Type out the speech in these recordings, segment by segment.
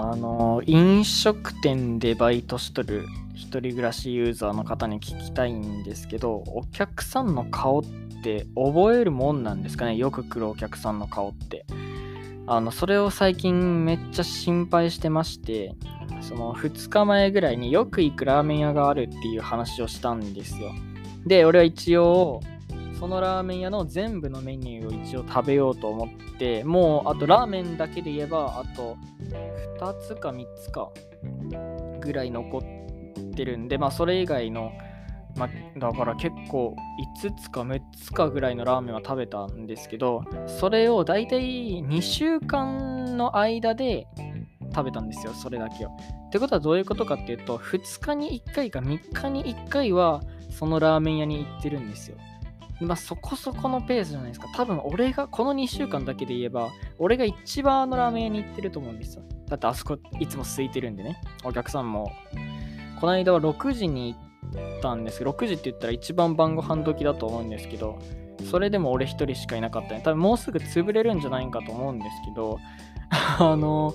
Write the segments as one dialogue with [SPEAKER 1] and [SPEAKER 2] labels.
[SPEAKER 1] あの、飲食店でバイトしとる一人暮らしユーザーの方に聞きたいんですけど、お客さんの顔って覚えるもんなんですかね？よく来るお客さんの顔って。あの、それを最近めっちゃ心配してまして、その2日前ぐらいによく行くラーメン屋があるっていう話をしたんですよ。で、俺は一応、そのラーメン屋の全部のメニューを一応食べようと思って、もうあとラーメンだけで言えば、あと2つか3つかぐらい残ってるんで、まあそれ以外の、まあ、だから結構5つか6つかぐらいのラーメンは食べたんですけど、それを大体2週間の間で食べたんですよ、それだけを。ってことはどういうことかっていうと、2日に1回か3日に1回はそのラーメン屋に行ってるんですよ。まあそこそこのペースじゃないですか。多分俺が、この2週間だけで言えば、俺が一番あのラーメン屋に行ってると思うんですよ。だってあそこいつも空いてるんでね。お客さんも。この間は6時に行ったんですけど、6時って言ったら一番晩ご飯時だと思うんですけど、それでも俺1人しかいなかったね。多分もうすぐ潰れるんじゃないかと思うんですけど、あの、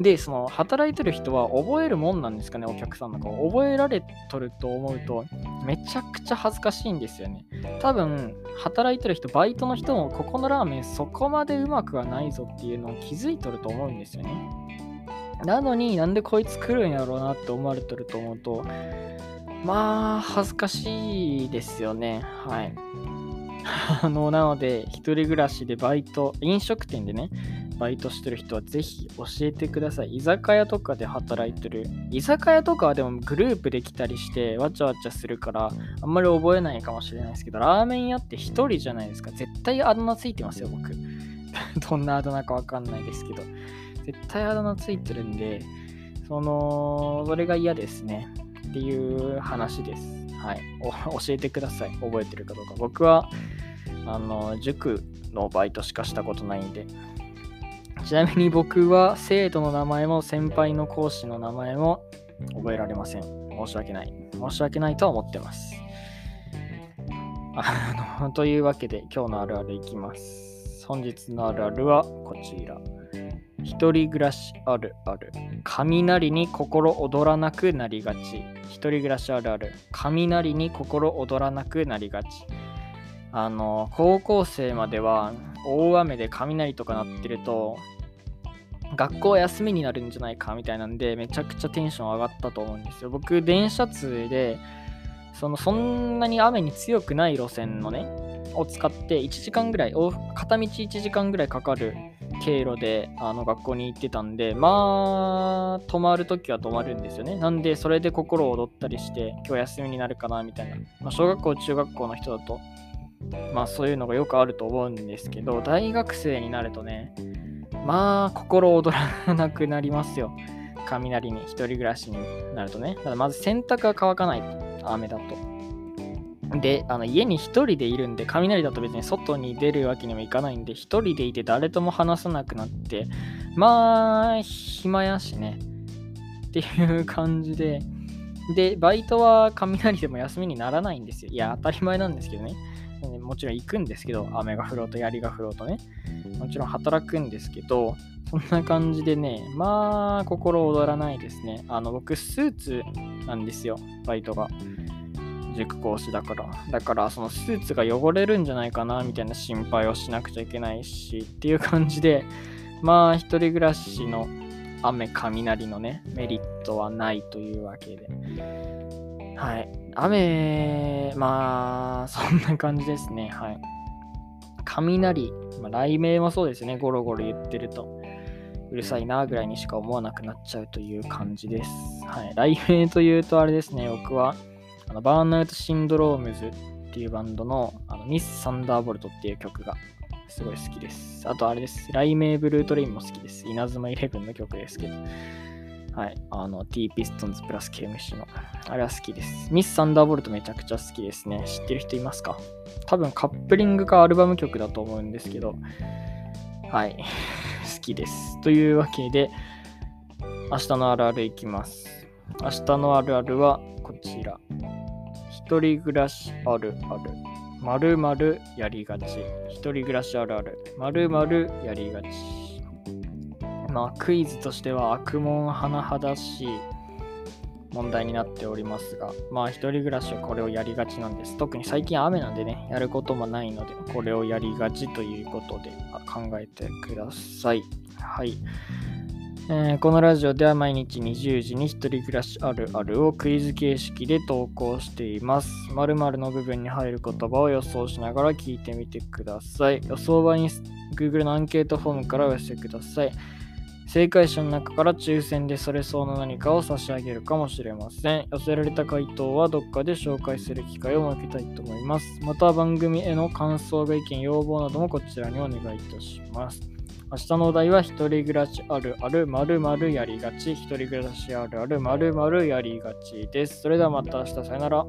[SPEAKER 1] で、その働いてる人は覚えるもんなんですかね、お客さんの顔。覚えられとると思うと、めちゃくちゃ恥ずかしいんですよね。多分、働いてる人、バイトの人も、ここのラーメンそこまでうまくはないぞっていうのを気づいとると思うんですよね。なのになんでこいつ来るんやろうなって思われてると思うと、まあ、恥ずかしいですよね。はい。あの、なので、一人暮らしでバイト、飲食店でね、バイトしてる人はぜひ教えてください。居酒屋とかで働いてる。居酒屋とかはでもグループで来たりしてわちゃわちゃするからあんまり覚えないかもしれないですけど、ラーメン屋って1人じゃないですか。絶対あだ名ついてますよ、僕。どんなあだ名かわかんないですけど。絶対あだ名ついてるんで、その、それが嫌ですね。っていう話です。はい。教えてください。覚えてるかどうか。僕は、あの、塾のバイトしかしたことないんで、ちなみに僕は生徒の名前も先輩の講師の名前も覚えられません。申し訳ない。申し訳ないとは思ってます。あの というわけで今日のあるあるいきます。本日のあるあるはこちら。一人暮らしあるある。雷に心躍らなくなりがち。一人暮らしあるある。雷に心躍らなくなりがち。あの、高校生までは大雨で雷とか鳴ってると学校休みになるんじゃないかみたいなんで、めちゃくちゃテンション上がったと思うんですよ。僕、電車通で、そのそんなに雨に強くない路線のね、を使って1時間ぐらい、片道1時間ぐらいかかる経路であの学校に行ってたんで、まあ、泊まるときは泊まるんですよね。なんで、それで心躍ったりして、今日休みになるかなみたいな。まあ、小学校、中学校の人だと、まあそういうのがよくあると思うんですけど、大学生になるとね、まあ、心躍らなくなりますよ。雷に、一人暮らしになるとね。ただまず洗濯が乾かないと、雨だと。で、あの家に一人でいるんで、雷だと別に外に出るわけにもいかないんで、一人でいて誰とも話さなくなって、まあ、暇やしね。っていう感じで、で、バイトは雷でも休みにならないんですよ。いや、当たり前なんですけどね。ねもちろん行くんですけど、雨が降ろうと槍が降ろうとね。もちろん働くんですけど、そんな感じでね、まあ、心躍らないですね。あの、僕、スーツなんですよ、バイトが。塾講師だから。だから、そのスーツが汚れるんじゃないかな、みたいな心配をしなくちゃいけないし、っていう感じで、まあ、一人暮らしの雨、雷のね、メリットはないというわけで。はい。雨、まあ、そんな感じですね。はい。雷、まあ、雷鳴もそうですね、ゴロゴロ言ってると。うるさいなぐらいにしか思わなくなっちゃうという感じです。はい。雷鳴というとあれですね、僕は、あのバーンアウトシンドロームズっていうバンドのあのミス・サンダーボルトっていう曲がすごい好きです。あとあれです。雷鳴ブルートレインも好きです。稲妻イレブンの曲ですけど。はい。あの、T ピストンズプラス KMC の。あれは好きです。ミス・サンダーボルトめちゃくちゃ好きですね。知ってる人いますか？多分カップリングかアルバム曲だと思うんですけど、はい。好きです。というわけで、明日のあるあるいきます。明日のあるあるはこちら。一人暮らしあるある。まるまるやりがち。一人暮らしあるある。まるまるやりがち。まあ、クイズとしては悪門甚だしい問題になっておりますが、まあ、一人暮らしはこれをやりがちなんです。特に最近雨なんでね、やることもないので、これをやりがちということで考えてください。はい。えー、このラジオでは毎日20時に一人暮らしあるあるをクイズ形式で投稿しています。〇〇の部分に入る言葉を予想しながら聞いてみてください。予想は Google のアンケートフォームからお寄せください。正解者の中から抽選でそれそうな何かを差し上げるかもしれません。寄せられた回答はどっかで紹介する機会を設けたいと思います。また番組への感想が意見、要望などもこちらにお願いいたします。明日のお題は一人暮らしあるある〇〇やりがち。一人暮らしあるある〇〇やりがちです。それではまた明日さよなら。